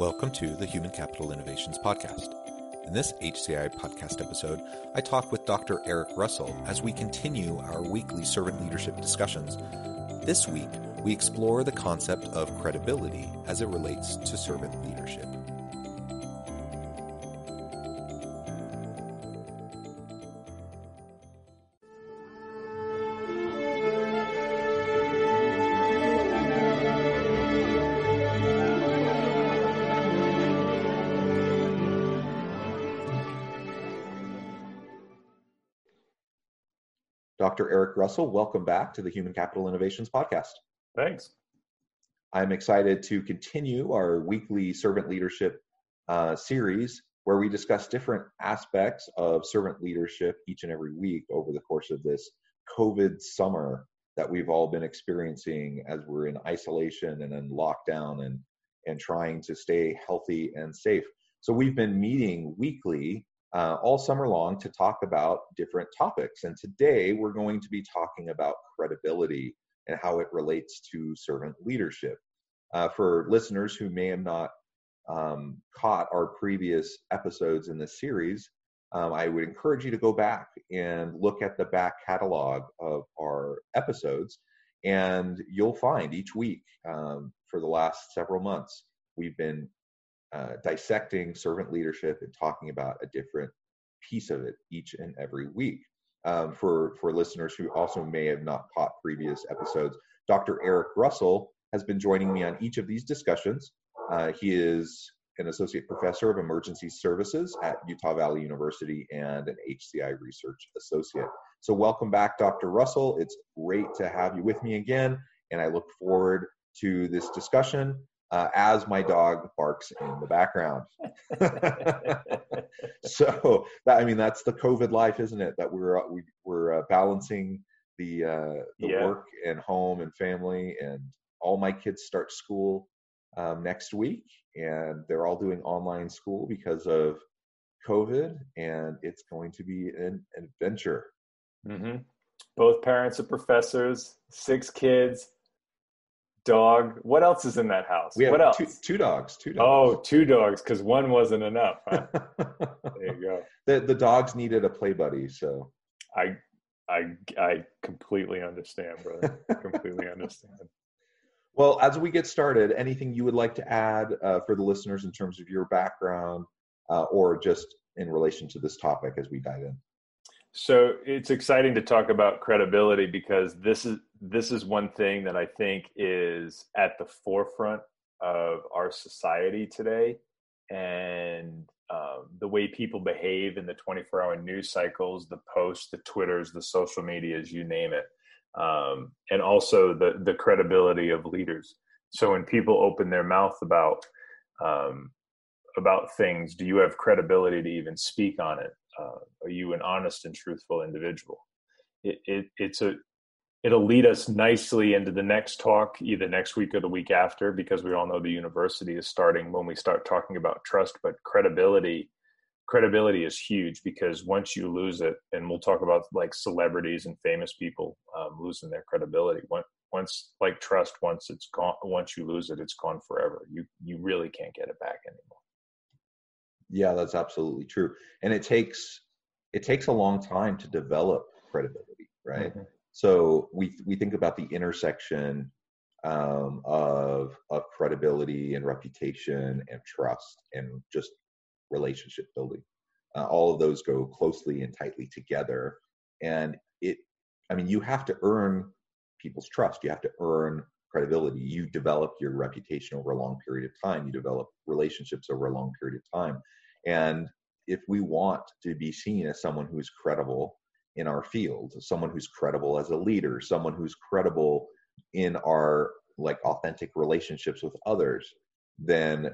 Welcome to the Human Capital Innovations Podcast. In this HCI podcast episode, I talk with Dr. Eric Russell as we continue our weekly servant leadership discussions. This week, we explore the concept of credibility as it relates to servant leadership. Dr. Eric Russell, welcome back to the Human Capital Innovations Podcast. Thanks. I'm excited to continue our weekly servant leadership uh, series where we discuss different aspects of servant leadership each and every week over the course of this COVID summer that we've all been experiencing as we're in isolation and in lockdown and, and trying to stay healthy and safe. So we've been meeting weekly uh, all summer long to talk about different topics. And today we're going to be talking about credibility and how it relates to servant leadership. Uh, for listeners who may have not um, caught our previous episodes in this series, um, I would encourage you to go back and look at the back catalog of our episodes, and you'll find each week um, for the last several months we've been uh, dissecting servant leadership and talking about a different piece of it each and every week. Um, for for listeners who also may have not caught previous episodes, Dr. Eric Russell has been joining me on each of these discussions. Uh, he is an associate professor of emergency services at Utah Valley University and an HCI research associate. So, welcome back, Dr. Russell. It's great to have you with me again, and I look forward to this discussion uh, as my dog barks in the background. so that, I mean, that's the COVID life, isn't it? That we're uh, we, we're uh, balancing the uh, the yeah. work and home and family, and all my kids start school um, next week, and they're all doing online school because of COVID, and it's going to be an adventure. Mm-hmm. Both parents are professors, six kids dog. What else is in that house? We have what else? Two, two dogs. Two dogs. Oh, two dogs because one wasn't enough. Huh? there you go. The the dogs needed a play buddy, so I I I completely understand, brother. completely understand. Well, as we get started, anything you would like to add uh, for the listeners in terms of your background, uh, or just in relation to this topic as we dive in? So it's exciting to talk about credibility because this is this is one thing that I think is at the forefront of our society today, and um, the way people behave in the 24-hour news cycles, the posts, the twitters, the social medias, you name it, um, and also the the credibility of leaders. So when people open their mouth about um, about things, do you have credibility to even speak on it? uh, are you an honest and truthful individual it, it, it's a it'll lead us nicely into the next talk either next week or the week after because we all know the university is starting when we start talking about trust but credibility credibility is huge because once you lose it and we'll talk about like celebrities and famous people um, losing their credibility once, once like trust once it's gone once you lose it it's gone forever you you really can't get it back anymore yeah, that's absolutely true. And it takes it takes a long time to develop credibility, right? Mm-hmm. So we we think about the intersection um, of of credibility and reputation and trust and just relationship building. Uh, all of those go closely and tightly together, and it. I mean, you have to earn people's trust. You have to earn credibility. You develop your reputation over a long period of time. You develop relationships over a long period of time. And if we want to be seen as someone who's credible in our field, someone who's credible as a leader, someone who's credible in our like authentic relationships with others, then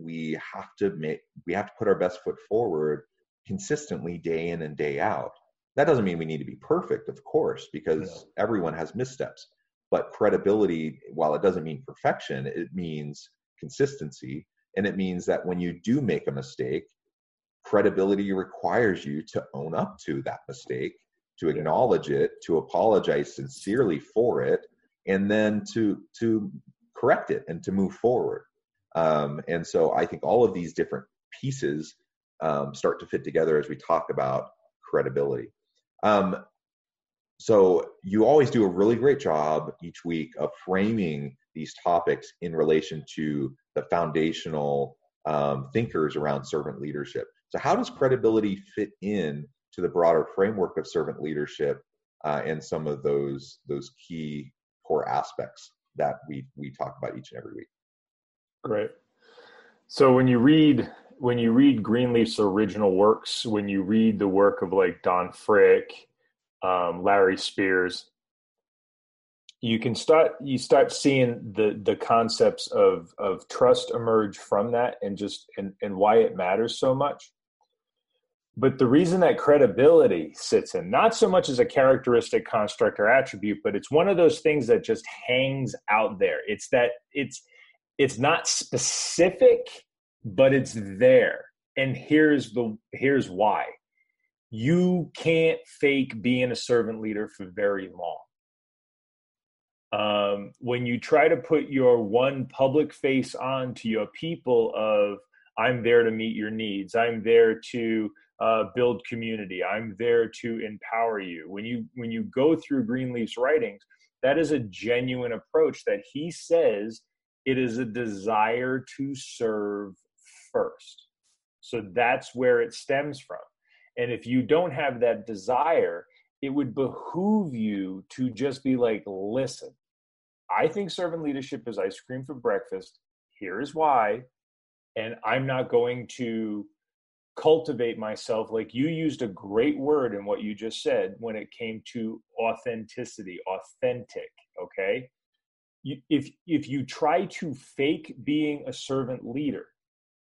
we have to make we have to put our best foot forward consistently day in and day out. That doesn't mean we need to be perfect, of course, because everyone has missteps. But credibility, while it doesn't mean perfection, it means consistency. And it means that when you do make a mistake, credibility requires you to own up to that mistake, to acknowledge it, to apologize sincerely for it, and then to to correct it and to move forward. Um, and so I think all of these different pieces um, start to fit together as we talk about credibility. Um, so you always do a really great job each week of framing these topics in relation to the foundational um, thinkers around servant leadership. So how does credibility fit in to the broader framework of servant leadership uh, and some of those those key core aspects that we we talk about each and every week? Great. So when you read when you read Greenleaf's original works, when you read the work of like Don Frick, um, Larry Spears, you can start you start seeing the the concepts of of trust emerge from that and just and, and why it matters so much but the reason that credibility sits in not so much as a characteristic construct or attribute but it's one of those things that just hangs out there. It's that it's it's not specific but it's there. And here's the here's why. You can't fake being a servant leader for very long. Um, when you try to put your one public face on to your people of i'm there to meet your needs. I'm there to uh, build community i'm there to empower you when you when you go through greenleaf's writings that is a genuine approach that he says it is a desire to serve first so that's where it stems from and if you don't have that desire it would behoove you to just be like listen I think servant leadership is ice cream for breakfast. Here is why. And I'm not going to cultivate myself like you used a great word in what you just said when it came to authenticity, authentic, okay? You, if if you try to fake being a servant leader,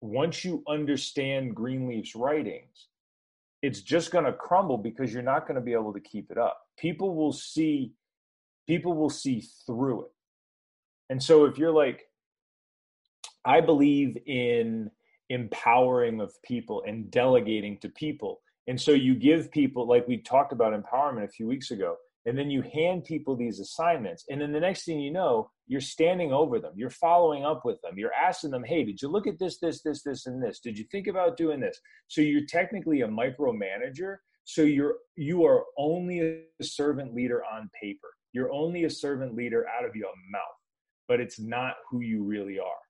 once you understand Greenleaf's writings, it's just going to crumble because you're not going to be able to keep it up. People will see people will see through it. And so if you're like, I believe in empowering of people and delegating to people. And so you give people, like we talked about empowerment a few weeks ago, and then you hand people these assignments. And then the next thing you know, you're standing over them, you're following up with them, you're asking them, hey, did you look at this, this, this, this, and this? Did you think about doing this? So you're technically a micromanager. So you're you are only a servant leader on paper. You're only a servant leader out of your mouth, but it's not who you really are.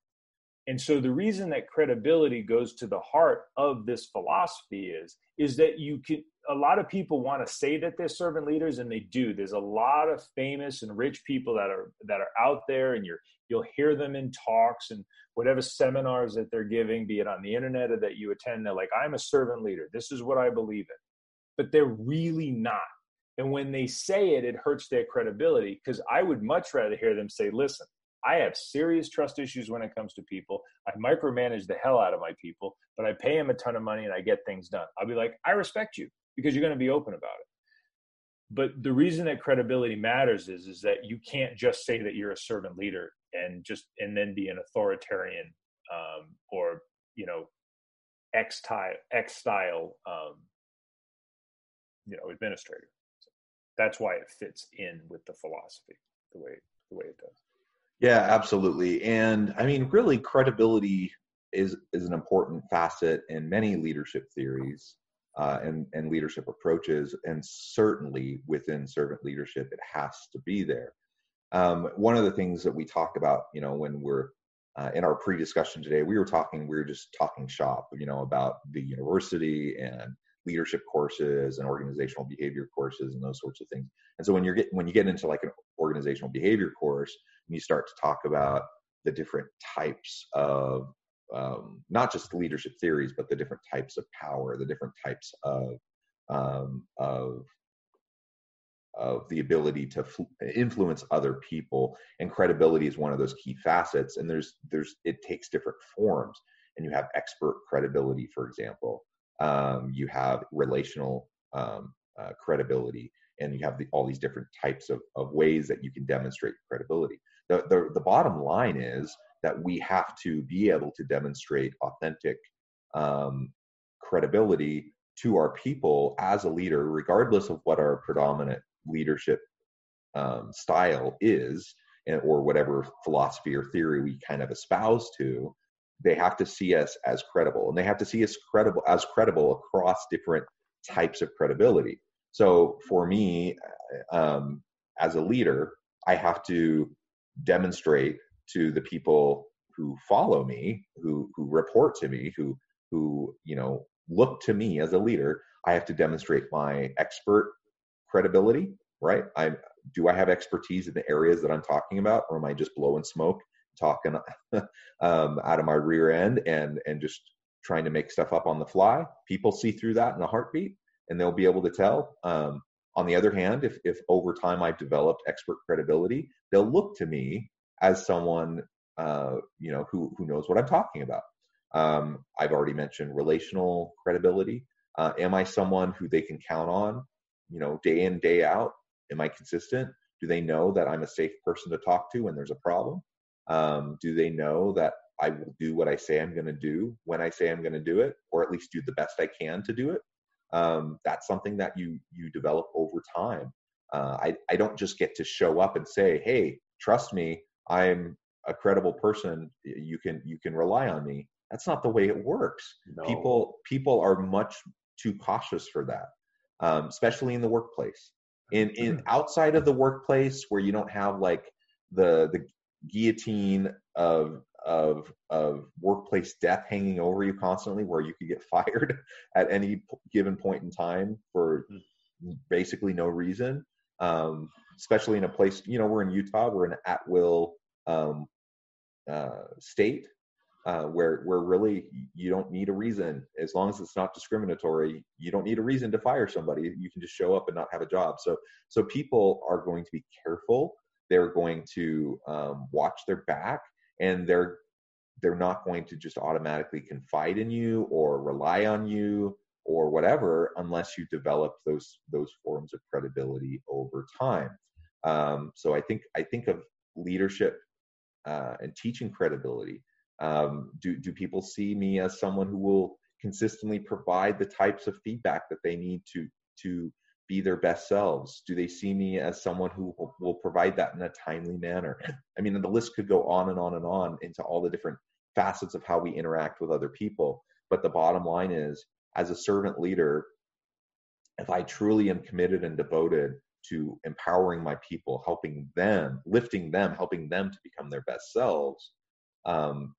And so the reason that credibility goes to the heart of this philosophy is is that you can a lot of people want to say that they're servant leaders and they do. There's a lot of famous and rich people that are that are out there and you're you'll hear them in talks and whatever seminars that they're giving, be it on the internet or that you attend, they're like, I'm a servant leader. This is what I believe in. But they're really not. And when they say it, it hurts their credibility because I would much rather hear them say, listen, I have serious trust issues when it comes to people. I micromanage the hell out of my people, but I pay them a ton of money and I get things done. I'll be like, I respect you because you're going to be open about it. But the reason that credibility matters is, is that you can't just say that you're a servant leader and just and then be an authoritarian um, or you know X style X style um, you know administrator that's why it fits in with the philosophy the way the way it does. Yeah, absolutely. And I mean, really, credibility is is an important facet in many leadership theories uh, and and leadership approaches, and certainly within servant leadership, it has to be there. Um, one of the things that we talk about, you know, when we're uh, in our pre-discussion today, we were talking, we were just talking shop, you know, about the university and leadership courses and organizational behavior courses and those sorts of things. And so when you're get, when you get into like an organizational behavior course and you start to talk about the different types of um, not just leadership theories, but the different types of power, the different types of um, of of the ability to fl- influence other people and credibility is one of those key facets and there's there's it takes different forms and you have expert credibility for example um, you have relational um, uh, credibility and you have the, all these different types of, of ways that you can demonstrate credibility. The, the, the bottom line is that we have to be able to demonstrate authentic um, credibility to our people as a leader regardless of what our predominant leadership um, style is and, or whatever philosophy or theory we kind of espouse to they have to see us as credible and they have to see us credible as credible across different types of credibility so for me um, as a leader i have to demonstrate to the people who follow me who who report to me who who you know look to me as a leader i have to demonstrate my expert credibility right? I do I have expertise in the areas that I'm talking about, or am I just blowing smoke, talking um, out of my rear end and and just trying to make stuff up on the fly? People see through that in a heartbeat, and they'll be able to tell. Um, on the other hand, if if over time I've developed expert credibility, they'll look to me as someone uh, you know who who knows what I'm talking about. Um, I've already mentioned relational credibility. Uh, am I someone who they can count on, you know, day in day out? Am I consistent? Do they know that I'm a safe person to talk to when there's a problem? Um, do they know that I will do what I say I'm going to do when I say I'm going to do it, or at least do the best I can to do it? Um, that's something that you you develop over time. Uh, I I don't just get to show up and say, "Hey, trust me, I'm a credible person. You can you can rely on me." That's not the way it works. No. People people are much too cautious for that, um, especially in the workplace in in outside of the workplace where you don't have like the the guillotine of of of workplace death hanging over you constantly where you could get fired at any given point in time for basically no reason. Um, especially in a place you know we're in utah we're an at will um, uh, state uh, where where really you don't need a reason. As long as it's not discriminatory you don't need a reason to fire somebody. You can just show up and not have a job. So so people are going to be careful they're going to um, watch their back and they're they're not going to just automatically confide in you or rely on you or whatever unless you develop those those forms of credibility over time. Um, so i think i think of leadership uh, and teaching credibility. Um, do do people see me as someone who will consistently provide the types of feedback that they need to to be their best selves? Do they see me as someone who will, provide that in a timely manner? I mean, the list could go on and on and on into all the different facets of how we interact with other people. But the bottom line is, as a servant leader, if I truly am committed and devoted to empowering my people, helping them, lifting them, helping them to become their best selves, um,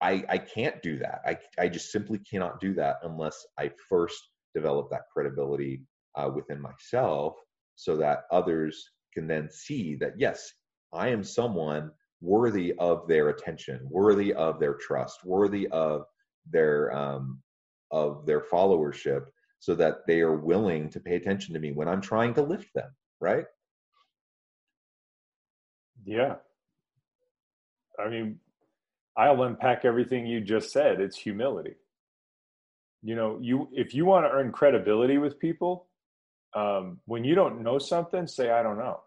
I, I can't do that. I, I just simply cannot do that unless I first develop that credibility uh, within myself so that others can then see that, yes, I am someone worthy of their attention, worthy of their trust, worthy of their um, of their followership, so that they are willing to pay attention to me when I'm trying to lift them. Right? Yeah. I mean, I'll unpack everything you just said. It's humility. You know, you if you want to earn credibility with people, um, when you don't know something, say I don't know.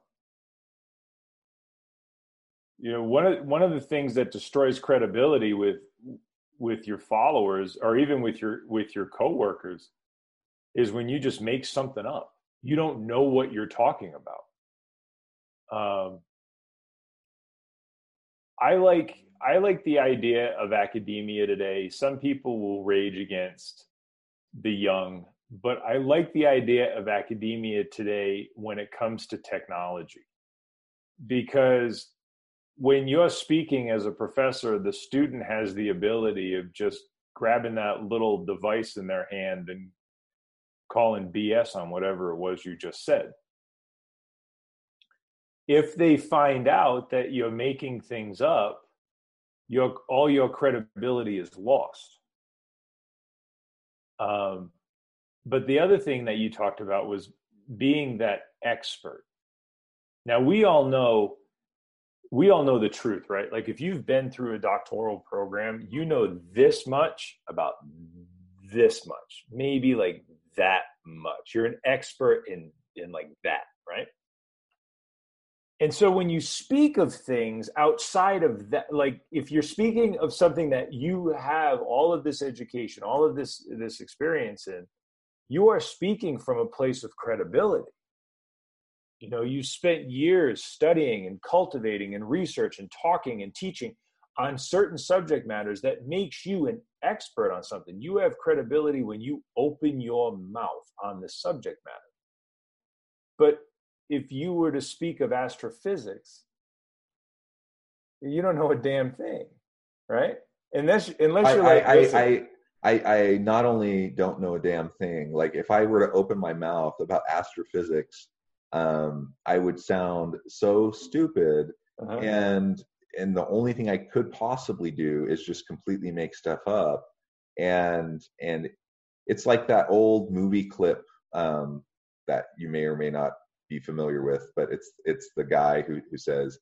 You know, one of one of the things that destroys credibility with with your followers or even with your with your coworkers is when you just make something up. You don't know what you're talking about. Um, I like I like the idea of academia today. Some people will rage against the young, but I like the idea of academia today when it comes to technology. Because when you're speaking as a professor, the student has the ability of just grabbing that little device in their hand and calling BS on whatever it was you just said. If they find out that you're making things up, your all your credibility is lost. Um, but the other thing that you talked about was being that expert. Now we all know we all know the truth, right? Like if you've been through a doctoral program, you know this much about this much, maybe like that much. You're an expert in in like that, right? And so when you speak of things outside of that, like if you're speaking of something that you have all of this education, all of this this experience in, you are speaking from a place of credibility. You know you spent years studying and cultivating and research and talking and teaching on certain subject matters that makes you an expert on something. You have credibility when you open your mouth on the subject matter. But if you were to speak of astrophysics you don't know a damn thing right? Unless unless you're I, like I, I, I, I not only don't know a damn thing like if i were to open my mouth about astrophysics um, I would sound so stupid, uh-huh. and and the only thing I could possibly do is just completely make stuff up, and and it's like that old movie clip um, that you may or may not be familiar with, but it's it's the guy who who says,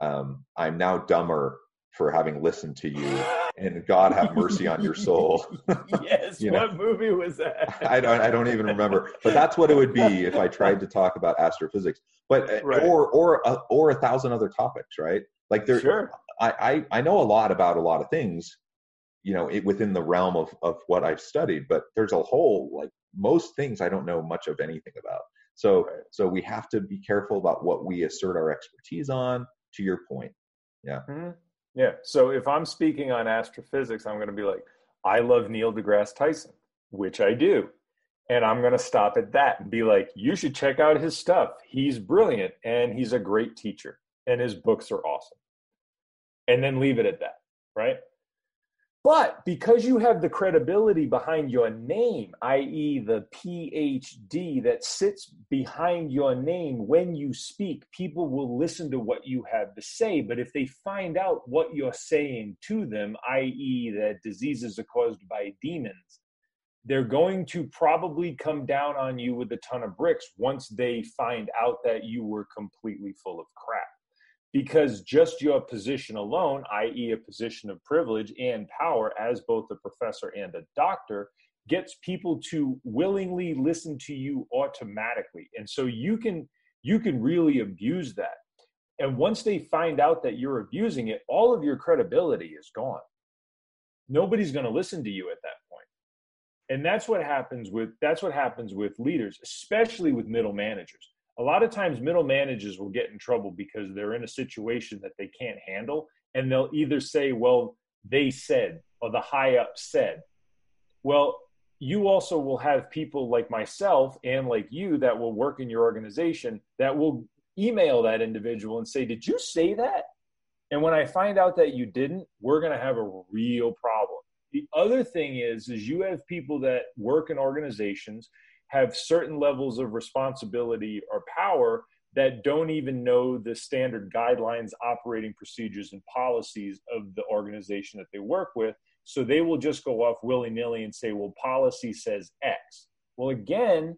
um, "I'm now dumber for having listened to you." and God have mercy on your soul. yes, you what know? movie was that? I don't I don't even remember, but that's what it would be if I tried to talk about astrophysics. But uh, right. or or uh, or a thousand other topics, right? Like there, sure. I, I I know a lot about a lot of things, you know, it, within the realm of of what I've studied. But there's a whole like most things I don't know much of anything about. So right. so we have to be careful about what we assert our expertise on. To your point, yeah. Mm-hmm. Yeah. So if I'm speaking on astrophysics, I'm going to be like, I love Neil deGrasse Tyson, which I do. And I'm going to stop at that and be like, you should check out his stuff. He's brilliant and he's a great teacher and his books are awesome. And then leave it at that. Right. But because you have the credibility behind your name, i.e., the PhD that sits behind your name when you speak, people will listen to what you have to say. But if they find out what you're saying to them, i.e., that diseases are caused by demons, they're going to probably come down on you with a ton of bricks once they find out that you were completely full of crap because just your position alone, i.e., a position of privilege and power as both a professor and a doctor, gets people to willingly listen to you automatically. And so you can you can really abuse that. And once they find out that you're abusing it, all of your credibility is gone. Nobody's going to listen to you at that point. And that's what happens with that's what happens with leaders, especially with middle managers a lot of times middle managers will get in trouble because they're in a situation that they can't handle and they'll either say well they said or the high up said. Well you also will have people like myself and like you that will work in your organization that will email that individual and say did you say that? And when i find out that you didn't we're going to have a real problem. The other thing is is you have people that work in organizations have certain levels of responsibility or power that don't even know the standard guidelines, operating procedures, and policies of the organization that they work with. So they will just go off willy nilly and say, well, policy says X. Well, again,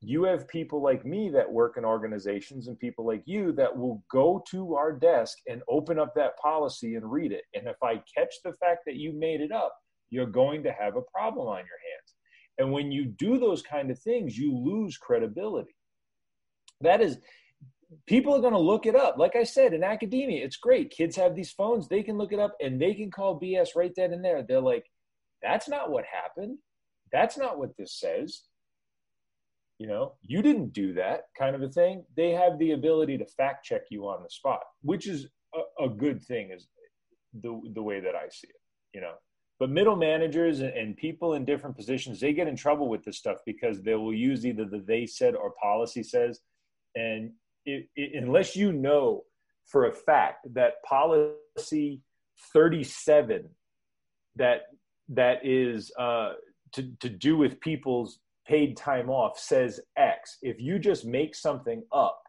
you have people like me that work in organizations and people like you that will go to our desk and open up that policy and read it. And if I catch the fact that you made it up, you're going to have a problem on your hands. And when you do those kind of things, you lose credibility. That is, people are going to look it up. Like I said, in academia, it's great. Kids have these phones, they can look it up and they can call BS right then and there. They're like, that's not what happened. That's not what this says. You know, you didn't do that kind of a thing. They have the ability to fact check you on the spot, which is a, a good thing, is the, the way that I see it, you know. But middle managers and people in different positions, they get in trouble with this stuff because they will use either the they said or policy says. And it, it, unless you know for a fact that policy 37 that that is uh, to, to do with people's paid time off says X, if you just make something up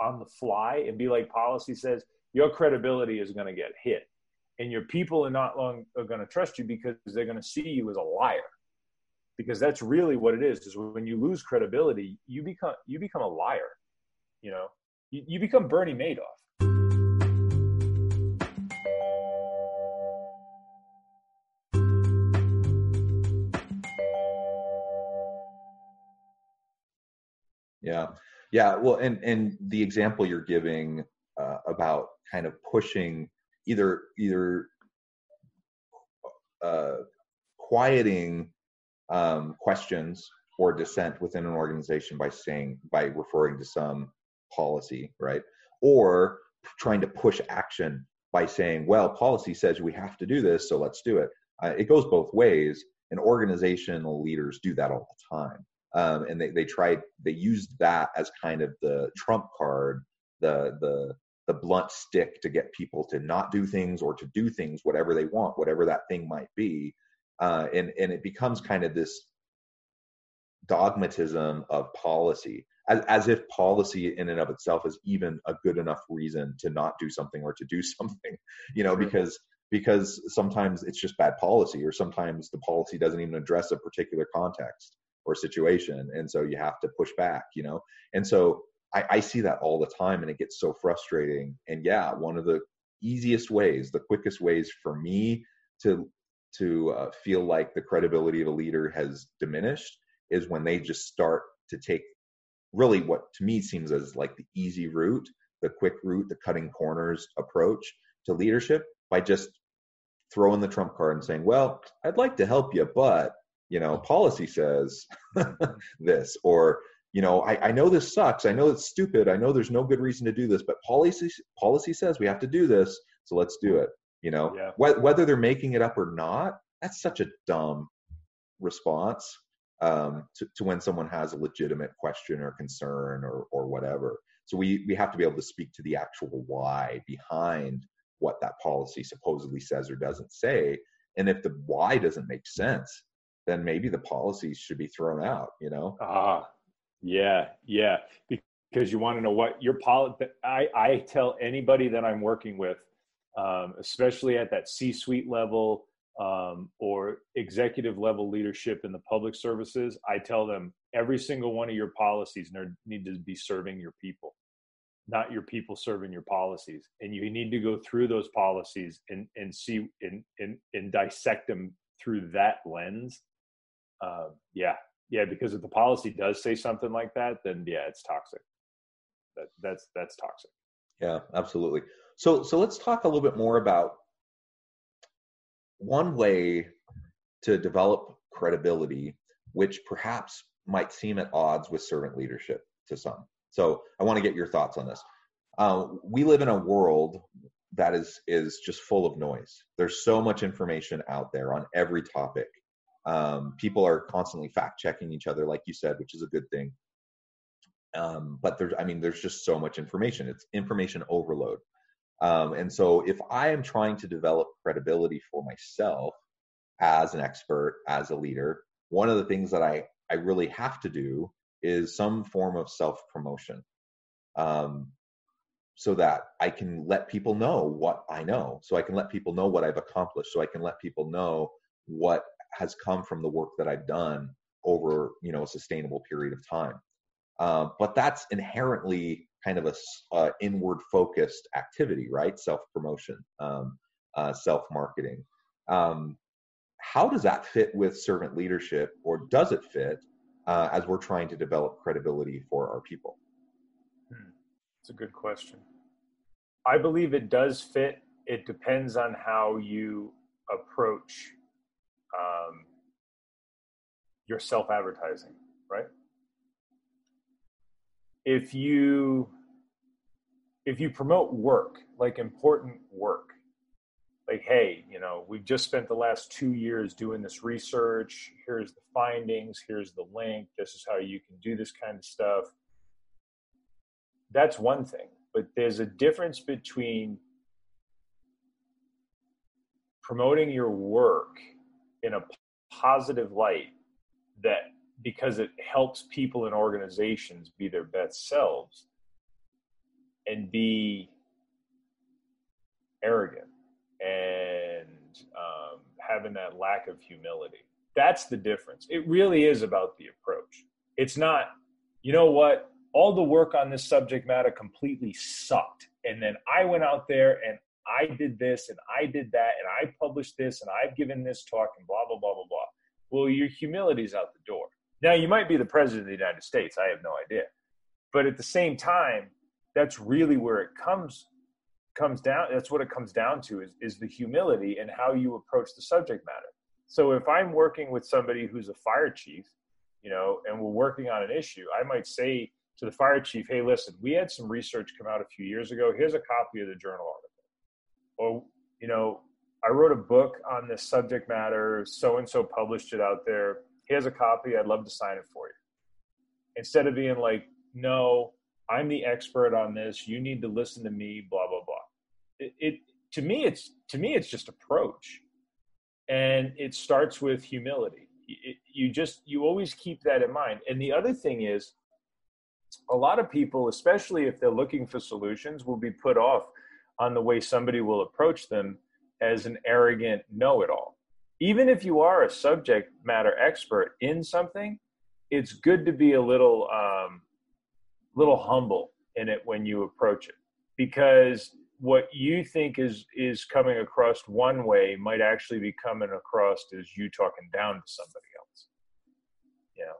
on the fly and be like policy says, your credibility is going to get hit and your people are not long are going to trust you because they're going to see you as a liar. Because that's really what it is is when you lose credibility you become you become a liar you know? You, you become bernie madoff. Yeah. Yeah well and and the example you're giving uh, about kind of pushing either either uh, quieting um, questions or dissent within an organization by saying by referring to some policy right? Or trying to push action by saying well policy says we have to do this so let's do it. Uh, it goes both ways and organizational leaders do that all the time. Um, and they, they tried they used that as kind of the trump card the the the blunt stick to get people to not do things or to do things whatever they want whatever that thing might be. Uh, and and it becomes kind of this dogmatism of policy as, as if policy in and of itself is even a good enough reason to not do something or to do something you know because because sometimes it's just bad policy or sometimes the policy doesn't even address a particular context or situation and so you have to push back you know? And so I, I see that all the time and it gets so frustrating. And yeah one of the easiest ways the quickest ways for me to to uh, feel like the credibility of a leader has diminished is when they just start to take really what to me seems as like the easy route the quick route the cutting corners approach to leadership by just throwing the trump card and saying well i'd like to help you but you know policy says this or you know I, I know this sucks. I know it's stupid. I know there's no good reason to do this but policy policy says we have to do this so let's do it you know? Yeah. Wh- whether they're making it up or not that's such a dumb response um, to, to when someone has a legitimate question or concern or or whatever. So we we have to be able to speak to the actual why behind what that policy supposedly says or doesn't say. And if the why doesn't make sense then maybe the policies should be thrown out you know? Ah yeah yeah because you want to know what your policy i i tell anybody that i'm working with um, especially at that c suite level um, or executive level leadership in the public services i tell them every single one of your policies need to be serving your people not your people serving your policies. And you need to go through those policies and and see and and, and dissect them through that lens. Uh, yeah, yeah, because if the policy does say something like that, then yeah, it's toxic. That that's that's toxic. Yeah, absolutely. So so let's talk a little bit more about one way to develop credibility, which perhaps might seem at odds with servant leadership to some. So I want to get your thoughts on this. Uh, we live in a world that is is just full of noise. There's so much information out there on every topic. Um, people are constantly fact checking each other, like you said, which is a good thing. Um, but there's, I mean, there's just so much information. It's information overload. Um, and so if I am trying to develop credibility for myself as an expert, as a leader, one of the things that I, I really have to do is some form of self promotion. Um, so that I can let people know what I know. So I can let people know what I've accomplished. So I can let people know what has come from the work that I've done over you know a sustainable period of time. Uh, but that's inherently kind of a uh, inward focused activity, right? Self promotion, um, uh, self marketing. Um, how does that fit with servant leadership, or does it fit uh, as we're trying to develop credibility for our people? Hmm. It's a good question. I believe it does fit. It depends on how you approach um, your self advertising, right? If you if you promote work, like important work, like hey, you know, we've just spent the last two years doing this research. Here's the findings. Here's the link. This is how you can do this kind of stuff. That's one thing, but there's a difference between promoting your work in a positive light that because it helps people and organizations be their best selves and be arrogant and um, having that lack of humility that's the difference. It really is about the approach. It's not, you know what, all the work on this subject matter completely sucked. And then I went out there and I did this and I did that and I published this and I've given this talk and blah, blah, blah, blah, blah. Well, your humility's out the door. Now, you might be the president of the United States. I have no idea. But at the same time, that's really where it comes comes down that's what it comes down to is, is the humility and how you approach the subject matter so if i'm working with somebody who's a fire chief you know and we're working on an issue i might say to the fire chief hey listen we had some research come out a few years ago here's a copy of the journal article or you know i wrote a book on this subject matter. So and so published it out there. Here's a copy. I'd love to sign it for you. Instead of being like no i'm the expert on this. You need to listen to me blah blah blah. It, it to me it's to me it's just approach. And it starts with humility. It, you just you always keep that in mind. And the other thing is a lot of people especially if they're looking for solutions will be put off on the way somebody will approach them as an arrogant know-it-all. Even if you are a subject matter expert in something it's good to be a little um, little humble in it when you approach it. Because what you think is is coming across one way might actually be coming across as you talking down to somebody else. You know?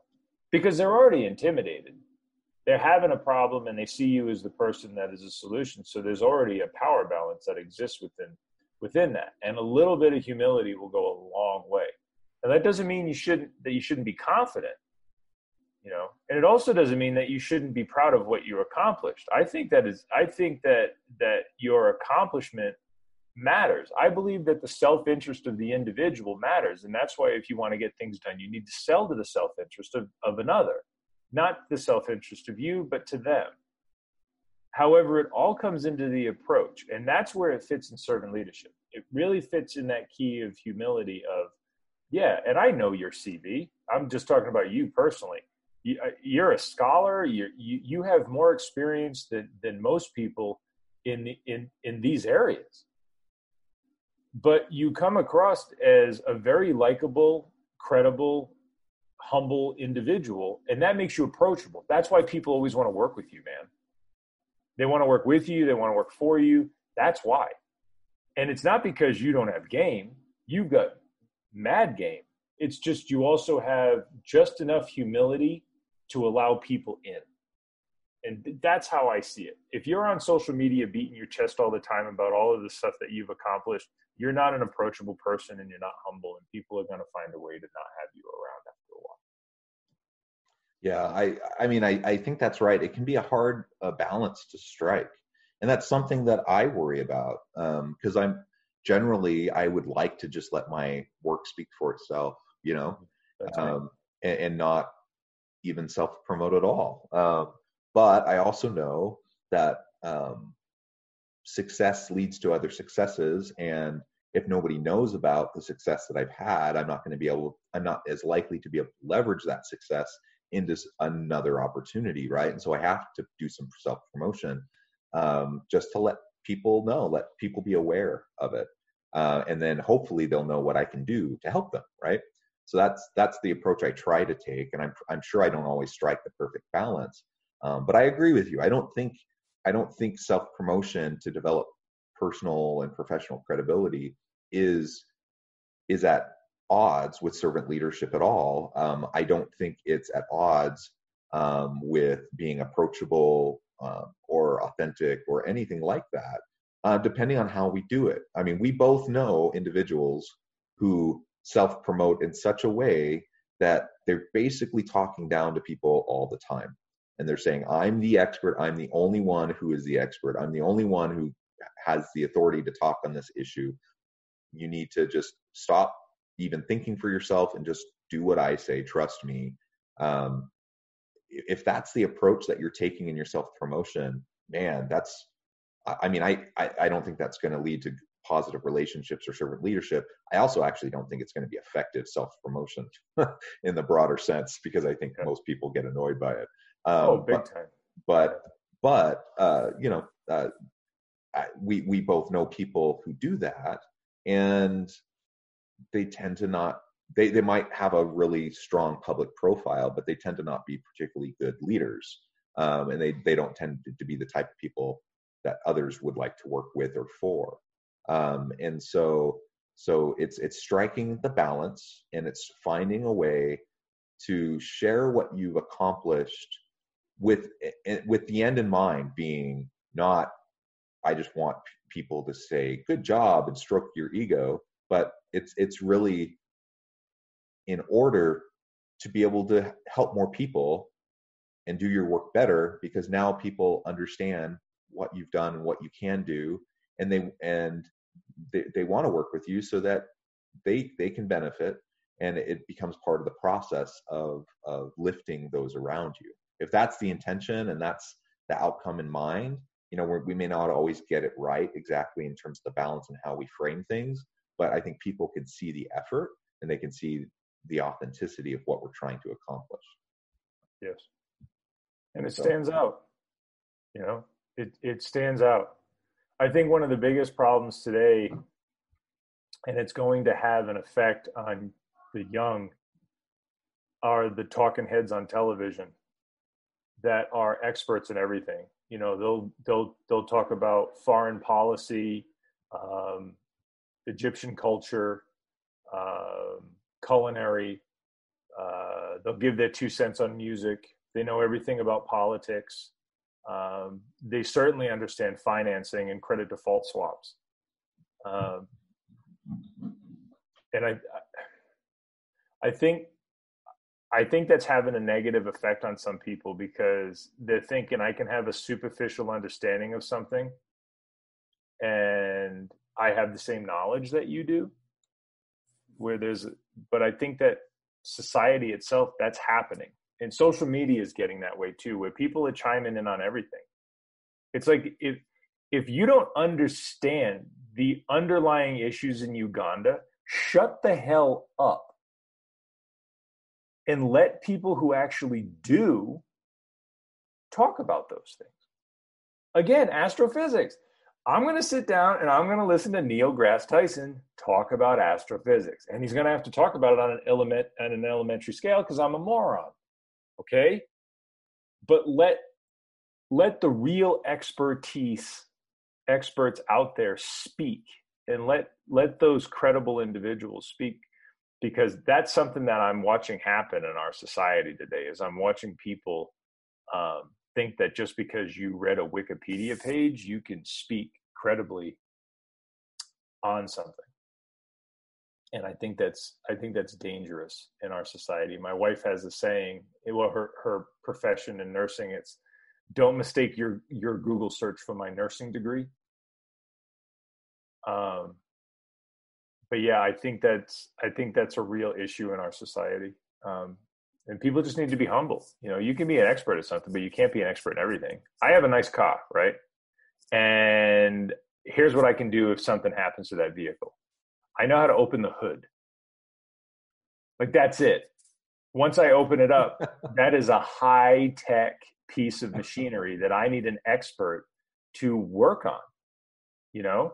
Because they're already intimidated they're having a problem and they see you as the person that is a solution. So there's already a power balance that exists within within that. And a little bit of humility will go a long way. And that doesn't mean you shouldn't that you shouldn't be confident you know? And it also doesn't mean that you shouldn't be proud of what you accomplished. I think that is i think that that your accomplishment matters. I believe that the self-interest of the individual matters. And that's why if you want to get things done you need to sell to the self-interest of, of another not the self-interest of you but to them however it all comes into the approach and that's where it fits in servant leadership it really fits in that key of humility of yeah and i know your cv i'm just talking about you personally uh, you're a scholar. you you have more experience than than most people in in in these areas. But you come across as a very likable, credible, humble individual, and that makes you approachable. That's why people always want to work with you, man. They want to work with you. They want to work for you. That's why. And it's not because you don't have game. You've got mad game. It's just you also have just enough humility to allow people in. And that's how I see it. If you're on social media beating your chest all the time about all of the stuff that you've accomplished, you're not an approachable person and you're not humble, and people are going to find a way to not have you around. Yeah, I, I mean, I, I think that's right. It can be a hard uh, balance to strike, and that's something that I worry about because um, I'm generally I would like to just let my work speak for itself, you know, um, and, and, not even self promote at all. Um, but I also know that um, success leads to other successes. And if nobody knows about the success that I've had, I'm not going to be able, I'm not as likely to be able to leverage that success into another opportunity, right? And so I have to do some self promotion um, just to let people know, let people be aware of it. Uh, and then hopefully they'll know what I can do to help them, right? So that's that's the approach I try to take, and I'm I'm sure I don't always strike the perfect balance. Um, but I agree with you. I don't think I don't think self promotion to develop personal and professional credibility is is at odds with servant leadership at all. Um, I don't think it's at odds um, with being approachable uh, or authentic or anything like that, uh, depending on how we do it. I mean, we both know individuals who self promote in such a way that they're basically talking down to people all the time. And they're saying, I'm the expert. I'm the only one who is the expert. I'm the only one who has the authority to talk on this issue. You need to just stop even thinking for yourself and just do what I say. Trust me. Um, if that's the approach that you're taking in your self promotion, man, that's, I mean, I, I, I don't think that's going to lead to positive relationships or servant leadership. I also actually don't think it's going to be effective self promotion in the broader sense because I think yeah. most people get annoyed by it. Um, oh, big but, time. But but uh, you know, uh, I, we we both know people who do that, and they tend to not they, they might have a really strong public profile, but they tend to not be particularly good leaders. Um, and they, they don't tend to, be the type of people that others would like to work with or for. Um, and so, so it's, it's striking the balance and it's finding a way to share what you've accomplished with, eh, with the end in mind being not, I just want people to say, good job and stroke your ego, but it's, it's really in order to be able to help more people and do your work better because now people understand what you've done and what you can do and they and they, they want to work with you so that they they can benefit and it becomes part of the process of of lifting those around you. If that's the intention and that's the outcome in mind you know we may not always get it right exactly in terms of the balance and how we frame things but i think people can see the effort and they can see the authenticity of what we're trying to accomplish. Yes. And it stands out. You know, it, it stands out. I think one of the biggest problems today, and it's going to have an effect on the young, are the talking heads on television that are experts in everything. You know, they'll they'll they'll talk about foreign policy, um, Egyptian culture, um, culinary. Uh, they'll give their two cents on music. They know everything about politics. Um, they certainly understand financing and credit default swaps. Um, and I, I think, I think that's having a negative effect on some people because they're thinking I can have a superficial understanding of something, and I have the same knowledge that you do. Where there's but i think that society itself that's happening. And social media is getting that way too where people are chiming in on everything. It's like if if you don't understand the underlying issues in uganda shut the hell up. And let people who actually do talk about those things. Again astrophysics I'm going to sit down and I'm going to listen to Neil deGrasse Tyson talk about astrophysics. And he's going to have to talk about it on an element at an elementary scale because I'm a moron. Okay? But let let the real expertise experts out there speak and let let those credible individuals speak because that's something that I'm watching happen in our society today is I'm watching people um, think that just because you read a Wikipedia page, you can speak credibly on something. And I think that's I think that's dangerous in our society. My wife has a saying, well, her her profession in nursing, it's don't mistake your your Google search for my nursing degree. Um, but yeah, I think that's I think that's a real issue in our society. Um, and people just need to be humble. You know, you can be an expert at something, but you can't be an expert in everything. I have a nice car, right? And here's what I can do if something happens to that vehicle. I know how to open the hood. Like that's it. Once I open it up, that is a high tech piece of machinery that I need an expert to work on. You know,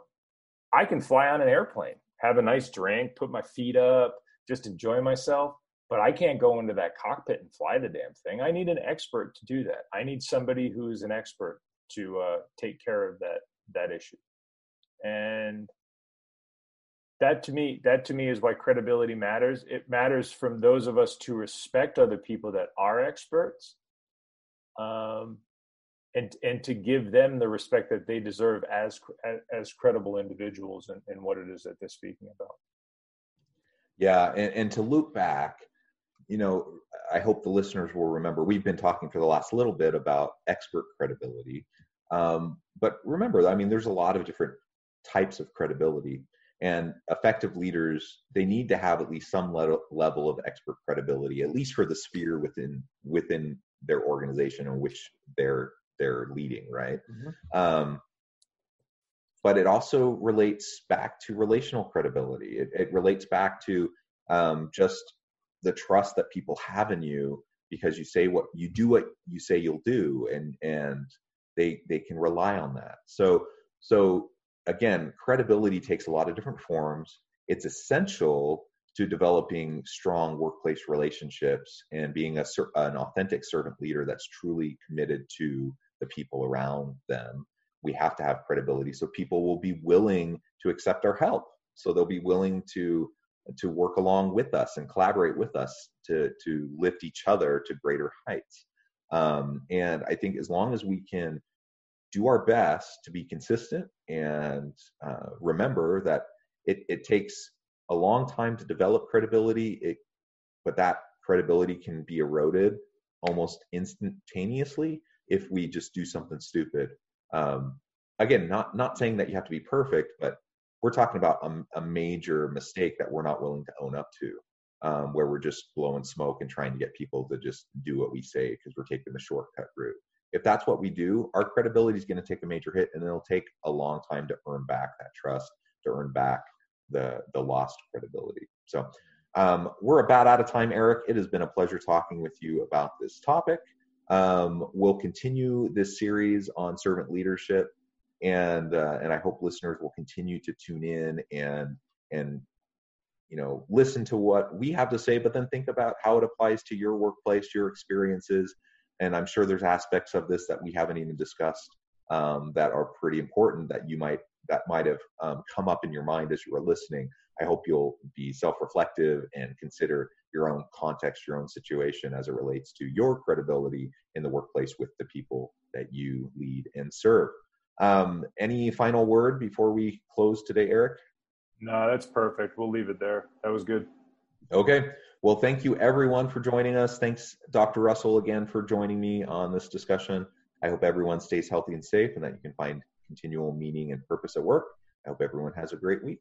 I can fly on an airplane, have a nice drink, put my feet up, just enjoy myself but I can't go into that cockpit and fly the damn thing. I need an expert to do that. I need somebody who's an expert to uh, take care of that that issue. And that to me, that to me is why credibility matters. It matters from those of us to respect other people that are experts, um, and and to give them the respect that they deserve as as credible individuals and in, in what it is that they're speaking about. Yeah, and, and to loop back, you know, I hope the listeners will remember we've been talking for the last little bit about expert credibility. Um, but remember, I mean, there's a lot of different types of credibility, and effective leaders they need to have at least some level level of expert credibility, at least for the sphere within within their organization in which they're they're leading, right? Mm-hmm. Um, but it also relates back to relational credibility. It, it relates back to um, just the trust that people have in you because you say what you do what you say you'll do and and they they can rely on that. So so again credibility takes a lot of different forms. It's essential to developing strong workplace relationships and being a, an authentic servant leader that's truly committed to the people around them, we have to have credibility so people will be willing to accept our help. So they'll be willing to to work along with us and collaborate with us to to lift each other to greater heights. Um, and I think as long as we can do our best to be consistent and uh, remember that it, it takes a long time to develop credibility, it, but that credibility can be eroded almost instantaneously if we just do something stupid. Um, again, not not saying that you have to be perfect, but we're talking about a, a major mistake that we're not willing to own up to, um, where we're just blowing smoke and trying to get people to just do what we say because we're taking the shortcut route. If that's what we do, our credibility is going to take a major hit, and it'll take a long time to earn back that trust, to earn back the the lost credibility. So um, we're about out of time, Eric. It has been a pleasure talking with you about this topic. Um, we'll continue this series on servant leadership, and uh, and I hope listeners will continue to tune in and and you know listen to what we have to say, but then think about how it applies to your workplace, your experiences, and I'm sure there's aspects of this that we haven't even discussed um, that are pretty important that you might that might have um, come up in your mind as you were listening. I hope you'll be self reflective and consider your own context, your own situation as it relates to your credibility in the workplace with the people that you lead and serve. Um, any final word before we close today, Eric? No, that's perfect. We'll leave it there. That was good. Okay. Well, thank you everyone for joining us. Thanks, Dr. Russell, again for joining me on this discussion. I hope everyone stays healthy and safe and that you can find continual meaning and purpose at work. I hope everyone has a great week.